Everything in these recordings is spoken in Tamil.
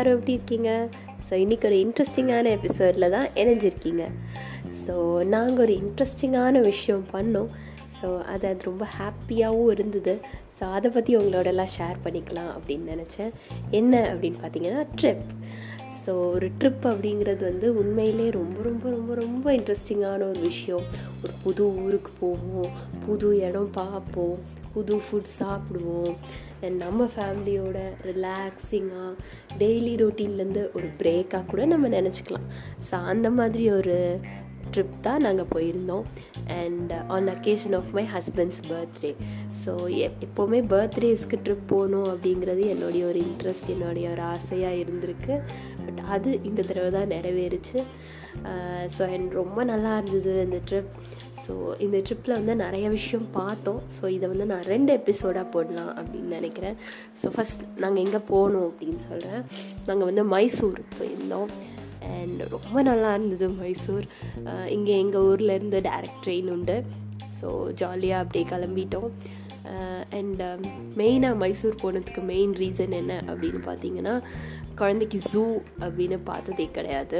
எல்லோரும் எப்படி இருக்கீங்க? ஸோ இன்றைக்கி ஒரு இன்ட்ரெஸ்டிங்கான எபிசோடில் தான் இணைஞ்சிருக்கீங்க. ஸோ நாங்கள் ஒரு இன்ட்ரெஸ்டிங்கான விஷயம் பண்ணோம். ஸோ அது அது ரொம்ப ஹாப்பியாகவும் இருந்தது. ஸோ அதை பற்றி உங்களோடலாம் ஷேர் பண்ணிக்கலாம் அப்படின்னு நினச்சேன். என்ன அப்படின்னு பார்த்தீங்கன்னா ட்ரிப் ஸோ ஒரு ட்ரிப் அப்படிங்கிறது வந்து உண்மையிலே ரொம்ப ரொம்ப ரொம்ப ரொம்ப இன்ட்ரெஸ்டிங்கான ஒரு விஷயம். ஒரு புது ஊருக்கு போவோம் புது இடம் பார்ப்போம் புது ஃபுட் சாப்பிடுவோம். அண்ட் நம்ம ஃபேமிலியோட ரிலாக்ஸிங்காக டெய்லி ரொட்டீன்லேருந்து ஒரு பிரேக்காக கூட நம்ம நினச்சிக்கலாம். ஸோ அந்த மாதிரி ஒரு ட்ரிப் தான் நாங்கள் போயிருந்தோம். And on occasion of my husband's birthday so எப்போவுமே பர்த்டேஸ்க்கு ட்ரிப் போகணும் அப்படிங்கிறது என்னுடைய ஒரு இன்ட்ரெஸ்ட் என்னுடைய ஒரு ஆசையாக இருந்திருக்கு. பட் அது இந்த தடவை தான் நிறைவேறுச்சு. Uh, ஸோ அண்ட் ரொம்ப நல்லா இருந்தது இந்த ட்ரிப் ஸோ இந்த ட்ரிப்பில் வந்து நிறைய விஷயம் பார்த்தோம். ஸோ இதை வந்து நான் ரெண்டு எபிசோடாக போடலாம் அப்படின்னு நினைக்கிறேன். ஸோ ஃபஸ்ட் நாங்கள் எங்கே போனோம் அப்படின்னு சொல்கிறேன் நாங்கள் வந்து மைசூர் போயிருந்தோம். அண்ட் ரொம்ப நல்லா இருந்தது மைசூர். இங்கே எங்கள் ஊர்லேருந்து இருந்து டேரக்ட் ட்ரெயின் உண்டு. ஸோ ஜாலியாக அப்படியே கிளம்பிட்டோம். அண்ட் மெயினாக மைசூர் போனதுக்கு மெயின் ரீசன் என்ன அப்படின்னு பார்த்தீங்கன்னா குழந்தைக்கு ஜூ அப்படின்னு பார்த்ததே கிடையாது.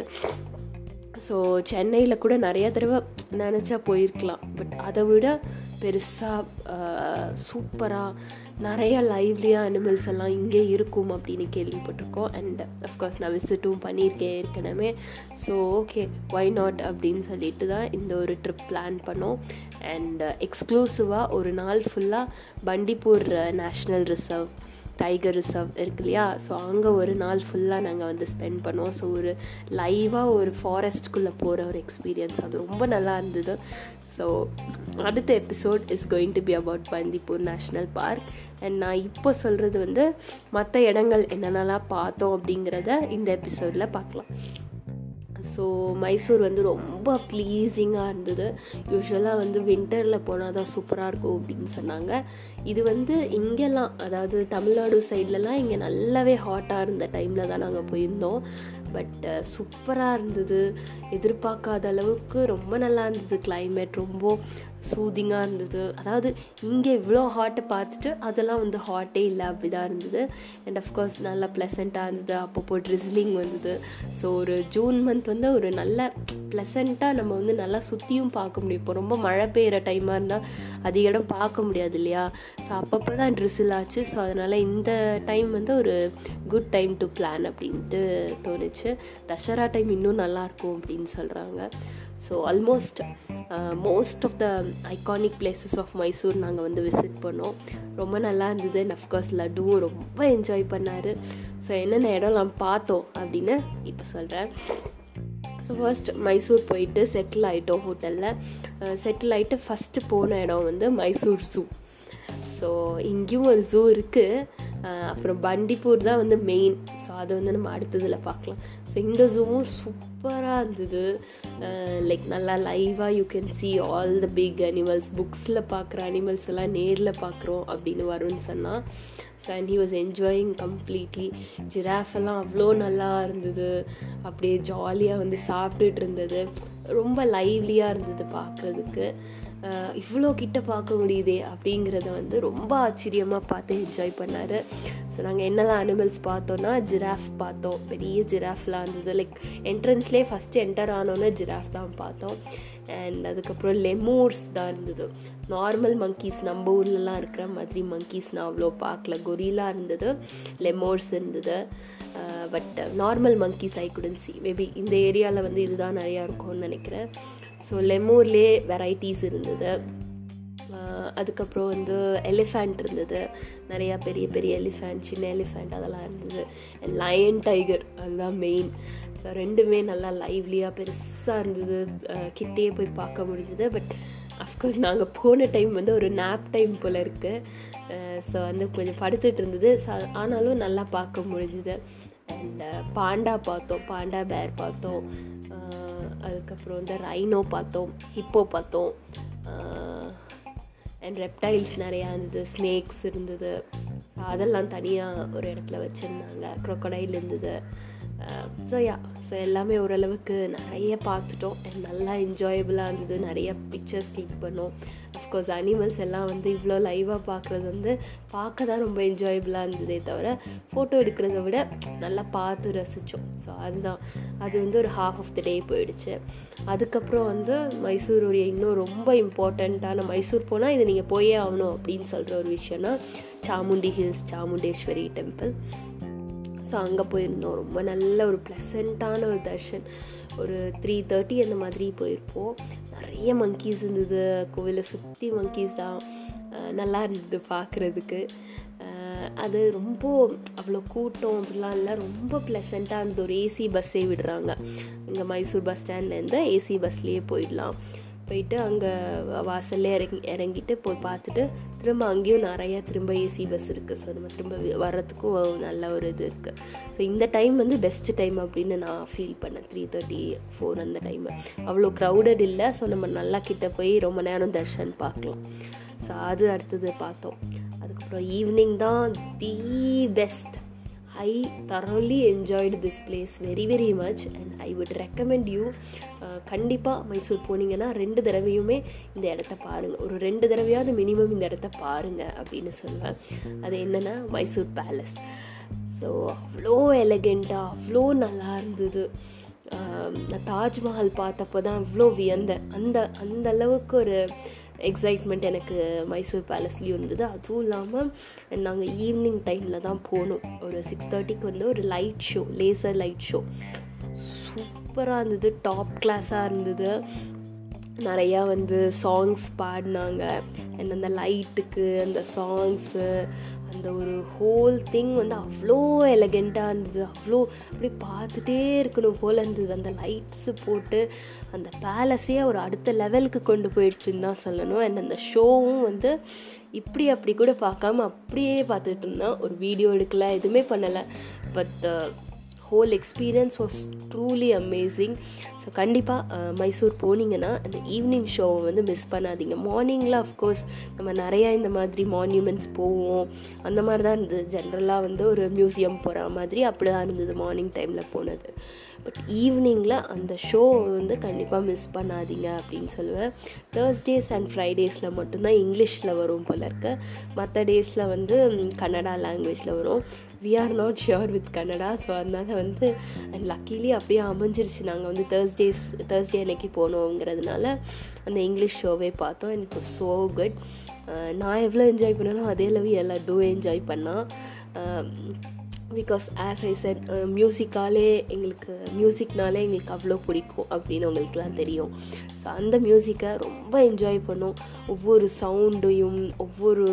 ஸோ சென்னையில் கூட நிறைய தடவை நினச்சா போயிருக்கலாம். பட் அதை விட பெருசாக சூப்பராக நிறைய லைவ்லியாக அனிமல்ஸ் எல்லாம் இங்கே இருக்கும் அப்படின்னு கேள்விப்பட்டிருக்கோம். அண்ட் அஃப்கோர்ஸ் நான் விசிட்டும் பண்ணியிருக்கேன் ஏற்கனவே. ஸோ ஓகே ஒய் நாட் அப்படின்னு சொல்லிட்டு தான் இந்த ஒரு ட்ரிப் பிளான் பண்ணோம். அண்ட் எக்ஸ்க்ளூசிவாக ஒரு நாள் ஃபுல்லாக Bandipur national reserve tiger reserve இருக்கு இல்லையா? ஸோ அங்கே ஒரு நாள் ஃபுல்லாக நாங்கள் வந்து ஸ்பெண்ட் பண்ணோம். ஸோ ஒரு லைவாக ஒரு ஃபாரஸ்ட்குள்ளே போகிற ஒரு எக்ஸ்பீரியன்ஸ் அது ரொம்ப நல்லா இருந்தது. ஸோ அடுத்த episode is going to be about Bandipur national park and நான் இப்போ சொல்கிறது வந்து மற்ற இடங்கள் என்னென்னலாம் பார்த்தோம் அப்படிங்கிறத இந்த எபிசோடில் பார்க்கலாம். ஸோ மைசூர் வந்து ரொம்ப ப்ளீஸிங்காக இருந்தது. யூஸ்வலாக வந்து வின்டரில் போனால் தான் சூப்பராக இருக்கும் அப்படின்னு சொன்னாங்க. இது வந்து இங்கெல்லாம் அதாவது தமிழ்நாடு சைட்லலாம் இங்கே நல்லாவே ஹாட்டாக இருந்த டைமில் தான் நாங்கள் போயிருந்தோம். பட் சூப்பராக இருந்தது. எதிர்பார்க்காத அளவுக்கு ரொம்ப நல்லா இருந்தது கிளைமேட் ரொம்ப சூதிங்காக இருந்தது. அதாவது இங்கே இவ்வளோ ஹாட்டை பார்த்துட்டு அதெல்லாம் வந்து ஹாட்டே இல்லை அப்படி தான் இருந்தது அண்ட் அஃப்கோர்ஸ் நல்லா ப்ளசண்ட்டாக இருந்தது. அப்பப்போ ட்ரிஸ்லிங் வந்தது. ஸோ ஒரு ஜூன் மந்த் வந்து ஒரு நல்ல ப்ளசண்ட்டாக நம்ம வந்து நல்லா சுற்றியும் பார்க்க முடியும். இப்போ ரொம்ப மழை பெய்கிற டைமாக இருந்தால் அதிக இடம் பார்க்க முடியாது இல்லையா? ஸோ அப்பப்போ தான் ட்ரிசில் ஆச்சு. ஸோ அதனால் இந்த டைம் வந்து ஒரு குட் டைம் டு பிளான் அப்படின்ட்டு தோணுச்சு. தசரா டைம் இன்னும் நல்லாயிருக்கும் அப்படின்னு சொல்கிறாங்க so almost most of the iconic places of Mysore நாங்கள் வந்து விசிட் பண்ணோம். ரொம்ப நல்லா இருந்தது. அண்ட் அஃப்கோர்ஸ் லட்டுவும் ரொம்ப என்ஜாய் பண்ணார். ஸோ என்னென்ன இடம்லாம் பார்த்தோம் அப்படின்னு இப்போ சொல்கிறேன் ஸோ ஃபர்ஸ்ட் மைசூர் போயிட்டு செட்டில் ஆகிட்டோம் ஹோட்டலில் செட்டில் ஆகிட்டு ஃபஸ்ட்டு போன இடம் வந்து மைசூர் ஜூ ஸோ இங்கேயும் ஒரு ஜூ இருக்குது uh, அப்புறம் பண்டிப்பூர் தான் வந்து மெயின் ஸோ அதை வந்து நம்ம அடுத்ததில் பார்க்கலாம். ஸோ இந்த ஜூமும் சூப்பராக இருந்தது. லைக் நல்லா லைவாக you can see all the big animals புக்ஸில் பார்க்குற அனிமல்ஸ் எல்லாம் நேரில் பார்க்குறோம் அப்படின்னு வரும்னு சொன்னால் so and he was enjoying completely giraffe எல்லாம் அவ்வளோ நல்லா இருந்தது. அப்படியே ஜாலியாக வந்து சாப்பிட்டுட்டு இருந்தது. ரொம்ப லைவ்லியாக இருந்தது பார்க்குறதுக்கு இவ்வளோ கிட்ட பார்க்க முடியுதே அப்படிங்கிறத வந்து ரொம்ப ஆச்சரியமாக பார்த்து என்ஜாய் பண்ணார். ஸோ நாங்கள் என்னெல்லாம் அனிமல்ஸ் பார்த்தோன்னா ஜிராஃப் பார்த்தோம். பெரிய ஜிராஃப்லாம் இருந்தது. லைக் என்ட்ரன்ஸ்லேயே ஃபஸ்ட்டு என்டர் ஆனோன்னே ஜிராஃப் தான் பார்த்தோம். அண்ட் அதுக்கப்புறம் லெமூர்ஸ் தான் இருந்தது. நார்மல் மங்கீஸ் நம்ம ஊர்லலாம் இருக்கிற மாதிரி மங்கீஸ் நான் அவ்வளோ பார்க்கல. கொரிலா இருந்தது லெமோர்ஸ் இருந்தது. But normal monkeys I couldn't see maybe இந்த ஏரியாவில் வந்து இதுதான் நிறையா இருக்கும்னு நினைக்கிறேன். ஸோ லெமூர்லேயே வெரைட்டிஸ் இருந்தது. அதுக்கப்புறம் வந்து எலிஃபேண்ட் இருந்தது. நிறையா பெரிய பெரிய எலிஃபேண்ட் சின்ன எலிஃபேண்ட் அதெல்லாம் இருந்தது. லயன் டைகர் அதுதான் மெயின் ஸோ ரெண்டுமே நல்லா லைவ்லியாக பெருசாக இருந்தது. கிட்டேயே போய் பார்க்க முடிஞ்சுது. பட் அஃப்கோர்ஸ் நாங்கள் போன டைம் வந்து ஒரு நாப் டைம் போல் இருக்குது ஸோ வந்து கொஞ்சம் படுத்துட்டு இருந்தது. ஆனாலும் நல்லா பார்க்க முடிஞ்சுது. அண்ட் பாண்டா பார்த்தோம். பாண்டா பேர் பார்த்தோம். அதுக்கப்புறம் வந்து ரைனோ பார்த்தோம் ஹிப்போ பார்த்தோம். அண்ட் ரெப்டைல்ஸ் நிறையா இருந்தது ஸ்னேக்ஸ் இருந்தது. அதெல்லாம் தனியாக ஒரு இடத்துல வச்சுருந்தாங்க. க்ரொக்கடைல் இருந்தது. ஸோ யா ஸோ எல்லாமே ஓரளவுக்கு நிறைய பார்த்துட்டோம். நல்லா என்ஜாயபுளாக இருந்தது. நிறைய பிக்சர்ஸ் கிளிக் பண்ணோம். அஃப்கோர்ஸ் அனிமல்ஸ் எல்லாம் வந்து இவ்வளோ லைவாக பார்க்குறது வந்து பார்க்க தான் ரொம்ப என்ஜாயபுளாக இருந்ததே தவிர ஃபோட்டோ எடுக்கிறத விட நல்லா பார்த்து ரசித்தோம் ஸோ அதுதான். அது வந்து ஒரு ஹாஃப் ஆஃப் த டே போயிடுச்சு. அதுக்கப்புறம் வந்து மைசூர் இன்னும் ரொம்ப இம்பார்ட்டண்ட்டான மைசூர் போனால் இது நீங்கள் போயே ஆகணும் அப்படின்னு சொல்கிற ஒரு விஷயம்னா Chamundi hills Chamundeshwari temple so அங்கே போயிருந்தோம். ரொம்ப நல்ல ஒரு ப்ளசண்ட்டான ஒரு தர்ஷன். ஒரு த்ரீ தேர்ட்டி அந்த மாதிரி போயிருப்போம். நிறைய மங்கீஸ் இருந்தது. கோவிலை சுற்றி மங்கீஸ் தான். நல்லா இருந்தது பார்க்குறதுக்கு. அது ரொம்ப அவ்வளோ கூட்டம் அப்படிலாம் இல்லை. ரொம்ப ப்ளசண்ட்டாக இருந்தது. ஒரு ஏசி பஸ்ஸே விடுறாங்க. இங்கே மைசூர் பஸ் ஸ்டாண்ட்லேருந்து ஏசி பஸ்லேயே போயிடலாம். போயிட்டு அங்கே வாசல்லே இறங்கி இறங்கிட்டு போய் பார்த்துட்டு திரும்ப அங்கேயும் நிறையா திரும்ப ஏசி பஸ் இருக்குது ஸோ நம்ம திரும்ப வர்றதுக்கும் நல்ல ஒரு இது இருக்குது ஸோ இந்த டைம் வந்து பெஸ்ட் டைம் அப்படின்னு நான் ஃபீல் பண்ணேன். த்ரீ தேர்ட்டி ஃபோர் அந்த டைம் அவ்வளோ க்ரௌடட் இல்லை. ஸோ நம்ம நல்லா கிட்ட போய் ரொம்ப நேரம் தர்ஷன் பார்க்கலாம். ஸோ அது அடுத்தது பார்த்தோம். அதுக்கப்புறம் ஈவினிங் தான் the best I thoroughly enjoyed this place very very much and I would recommend you கண்டிப்பாக மைசூர் போனீங்கன்னா ரெண்டு தடவையுமே இந்த இடத்த பாருங்கள் ஒரு ரெண்டு தடவையாவது மினிமம் இந்த இடத்த பாருங்கள் அப்படின்னு சொல்லுவேன். அது என்னென்னா மைசூர் பேலஸ் ஸோ அவ்வளோ எலகெண்ட்டாக அவ்வளோ நல்லா இருந்தது. நான் தாஜ்மஹால் பார்த்தப்போ தான் இவ்வளோ வியந்தேன். அந்த அந்த அளவுக்கு ஒரு எக்ஸைட்மெண்ட் எனக்கு மைசூர் பேலஸ்லேயும் இருந்தது. அதுவும் இல்லாமல் நாங்கள் ஈவினிங் டைமில் தான் போனோம். ஒரு சிக்ஸ் தேர்ட்டிக்கு வந்து ஒரு light show laser light show சூப்பராக இருந்தது டாப் கிளாஸாக இருந்தது. நிறையா வந்து சாங்ஸ் பாடினாங்க. அண்ட் அந்த லைட்டுக்கு அந்த சாங்ஸு அந்த ஒரு ஹோல் திங் வந்து அவ்வளோ எலகெண்ட்டாக இருந்தது. அவ்வளோ அப்படியே பார்த்துட்டே இருக்கணும் போல் இருந்தது. அந்த லைட்ஸு போட்டு அந்த பேலஸே ஒரு அடுத்த லெவலுக்கு கொண்டு போயிடுச்சுன்னு தான் சொல்லணும். அண்ட் அந்த ஷோவும் வந்து இப்படி அப்படி கூட பார்க்காம அப்படியே பார்த்துட்டு இருந்தேன். ஒரு வீடியோ எடுக்கல எதுவுமே பண்ணலை. But whole experience was truly amazing so கண்டிப்பாக மைசூர் போனீங்கன்னா அந்த ஈவினிங் ஷோவை வந்து மிஸ் பண்ணாதீங்க. மார்னிங்கில் அஃப்கோர்ஸ் நம்ம நிறையா இந்த மாதிரி மான்யூமெண்ட்ஸ் போவோம். அந்த மாதிரி தான் இருந்தது. ஜென்ரலாக வந்து ஒரு மியூசியம் போகிற மாதிரி அப்படி தான் இருந்தது மார்னிங் டைமில் போனது. பட் ஈவினிங்கில் அந்த ஷோ வந்து கண்டிப்பாக மிஸ் பண்ணாதீங்க அப்படின்னு சொல்லுவேன். தேர்ஸ்டேஸ் அண்ட் ஃப்ரைடேஸில் மட்டும்தான் இங்கிலீஷில் வரும் போல இருக்கு. மற்ற டேஸில் வந்து கன்னடா லாங்குவேஜில் வரும். We are not sure with Kannada so அதனால் வந்து அண்ட் லக்கிலி அப்படியே அமைஞ்சிருச்சு. நாங்கள் வந்து தேர்ஸ்டேஸ் தேர்ஸ்டே அன்னைக்கு போனோங்கிறதுனால அந்த இங்கிலீஷ் ஷோவே பார்த்தோம். எனக்கு ஸோ குட் நான் எவ்வளோ என்ஜாய் பண்ணாலும் அதே அளவு எல்லா டூ என்ஜாய் பண்ணால் பிகாஸ் ஆஸ் ஐ செட் மியூசிக்காலே எங்களுக்கு மியூசிக்னாலே எங்களுக்கு அவ்வளோ பிடிக்கும் அப்படின்னு உங்களுக்குலாம் தெரியும். ஸோ அந்த மியூசிக்கை ரொம்ப என்ஜாய் பண்ணோம். ஒவ்வொரு சவுண்டையும் ஒவ்வொரு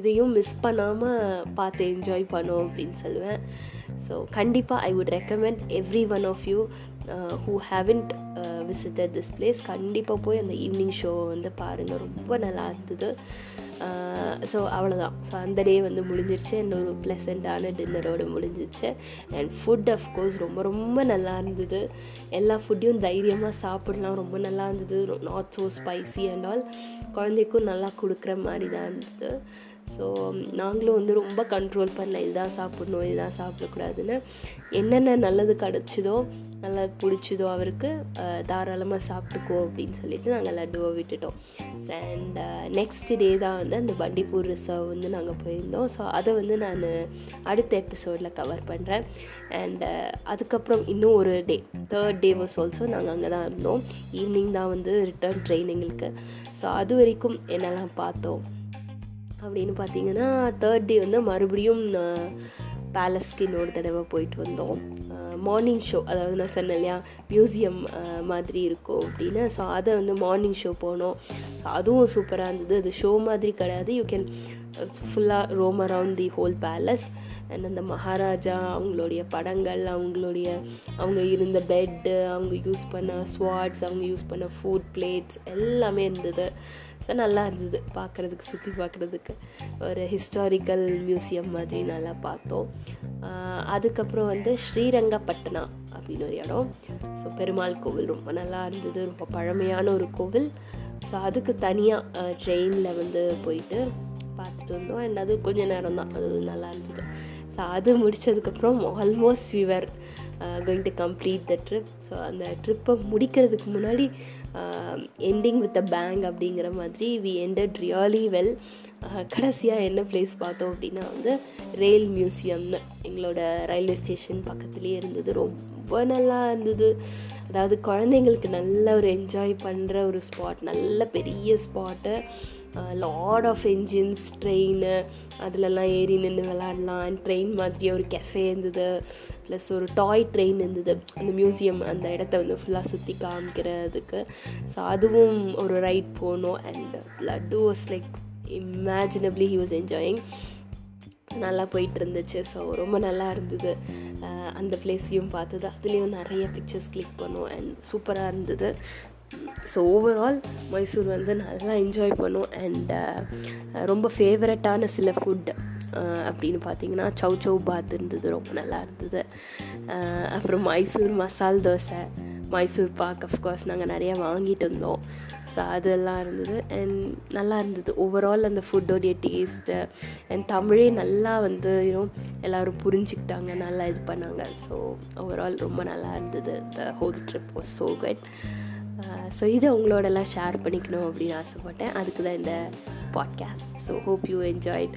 இதையும் மிஸ் பண்ணாமல் பார்த்து என்ஜாய் பண்ணோம் அப்படின்னு சொல்லுவேன். ஸோ கண்டிப்பாக I would recommend every one of you who haven't visited this place கண்டிப்பாக போய் அந்த ஈவினிங் ஷோ வந்து பாருங்கள் ரொம்ப நல்லா இருந்தது. Uh, ஸோ அவ்வளோதான் ஸோ அந்த டே வந்து முடிஞ்சிருச்சு. அண்ட் ஒரு ப்ளசண்ட்டான டின்னரோடு முடிஞ்சிருச்சு. அண்ட் ஃபுட் அஃப்கோர்ஸ் ரொம்ப ரொம்ப நல்லா இருந்தது. எல்லா ஃபுட்டையும் தைரியமாக சாப்பிடலாம். ரொம்ப நல்லா இருந்தது. Not so spicy and all குழந்தைக்கும் நல்லா கொடுக்குற மாதிரி தான் இருந்தது. ஸோ நாங்களும் வந்து ரொம்ப கண்ட்ரோல் பண்ணல. இதுதான் சாப்பிடணும் இதுதான் சாப்பிடக்கூடாதுன்னு. என்னென்ன நல்லது கிடச்சிதோ நல்லா பிடிச்சதோ அவருக்கு தாராளமாக சாப்பிட்டுக்கோ அப்படின்னு சொல்லிட்டு நாங்கள் லட்டுவை விட்டுட்டோம். அண்ட் நெக்ஸ்ட் டே தான் வந்து அந்த பண்டிப்பூர் ரிசர்வ் வந்து நாங்கள் போயிருந்தோம். ஸோ அதை வந்து நான் அடுத்த எபிசோடில் கவர் பண்ணுறேன் அண்ட் அதுக்கப்புறம் இன்னும் ஒரு day third day was also நாங்கள் அங்கே தான் இருந்தோம். ஈவினிங் தான் வந்து ரிட்டர்ன் ட்ரைனிங்களுக்கு ஸோ அது வரைக்கும் என்னெல்லாம் பார்த்தோம்? அப்படின்னு பார்த்தீங்கன்னா தேர்ட் டே வந்து மறுபடியும் பேலஸ்க்கு இன்னொரு தடவை போயிட்டு வந்தோம். மார்னிங் ஷோ அதாவது நான் சொன்னேன் இல்லையா மியூசியம் மாதிரி இருக்கும் அப்படின்னு. ஸோ அதை வந்து மார்னிங் ஷோ போனோம். ஸோ அதுவும் சூப்பராக இருந்தது. அது ஷோ மாதிரி கிடையாது. யூ கேன் ஃபுல்லாக roam around the whole palace and அந்த மகாராஜா அவங்களுடைய படங்கள் அவங்களுடைய அவங்க இருந்த பெட்டு அவங்க யூஸ் பண்ண ஸ்வாட்ஸ் அவங்க யூஸ் பண்ண ஃபுட் பிளேட்ஸ் எல்லாமே இருந்தது. ஸோ நல்லா இருந்தது பார்க்குறதுக்கு சுற்றி பார்க்குறதுக்கு. ஒரு ஹிஸ்டாரிக்கல் மியூசியம் மாதிரி நல்லா பார்த்தோம். அதுக்கப்புறம் வந்து ஸ்ரீரங்கப்பட்டனா அப்படின்னு ஒரு இடம். ஸோ பெருமாள் கோவில் ரொம்ப நல்லா இருந்தது ரொம்ப பழமையான ஒரு கோவில். ஸோ அதுக்கு தனியாக ட்ரெயினில் வந்து போயிட்டு பார்த்துட்டு வந்தோம். அண்ட் அது கொஞ்ச நேரம் தான் அது நல்லா இருந்தது. ஸோ அது முடித்ததுக்கப்புறம் almost fever going to complete the trip so அந்த ட்ரிப்பை முடிக்கிறதுக்கு முன்னாடி எண்டிங் வித் அ பேங் அப்படிங்கிற மாதிரி வி எண்டட் ரியலி வெல் கடைசியாக என்ன பிளேஸ் பார்த்தோம் அப்படின்னா வந்து ரெயில் மியூசியம்னு எங்களோட ரயில்வே ஸ்டேஷன் பக்கத்துலேயே இருந்தது. ரொம்ப நல்லா இருந்தது. அதாவது குழந்தைங்களுக்கு நல்ல ஒரு என்ஜாய் பண்ணுற ஒரு ஸ்பாட் நல்ல பெரிய spot lot of engines train அதிலெல்லாம் ஏறி நின்று விளாடலாம் ட்ரெயின் மாதிரி ஒரு கெஃபே இருந்தது. ப்ளஸ் ஒரு டாய் ட்ரெயின் இருந்தது. அந்த மியூசியம் அந்த இடத்த வந்து ஃபுல்லாக சுற்றி காமிக்கிறதுக்கு. ஸோ அதுவும் ஒரு ரைட் போனோம். And Laddu was like imaginably he was enjoying நல்லா போயிட்டு இருந்துச்சு ஸோ ரொம்ப நல்லா இருந்தது. அந்த பிளேஸையும் பார்த்தது. அதுலேயும் நிறைய பிக்சர்ஸ் கிளிக் பண்ணோம். அண்ட் சூப்பராக இருந்தது. ஸோ ஓவரால் மைசூர் வந்து நல்லா என்ஜாய் பண்ணோம். அண்ட் ரொம்ப ஃபேவரட்டான சில ஃபுட் அப்படின்னு பார்த்தீங்கன்னா சவு சவு பாத் இருந்தது ரொம்ப நல்லா இருந்தது. அப்புறம் மைசூர் மசால் தோசை மைசூர் பாக் அஃப்கோர்ஸ் நாங்கள் நிறையா வாங்கிட்டு இருந்தோம் ஸோ அதெல்லாம் இருந்தது. அண்ட் நல்லா இருந்தது. ஓவரால் அந்த ஃபுட்டோடைய டேஸ்ட்டு அண்ட் தமிழே நல்லா வந்து யூனோ எல்லோரும் புரிஞ்சுக்கிட்டாங்க நல்லா இது பண்ணாங்க. ஸோ ஓவரால் ரொம்ப நல்லா இருந்தது. The whole trip was so good so இதை உங்களோடலாம் ஷேர் பண்ணிக்கணும் அப்படின்னு ஆசைப்பட்டேன். அதுக்கு தான் இந்த podcast so hope you enjoyed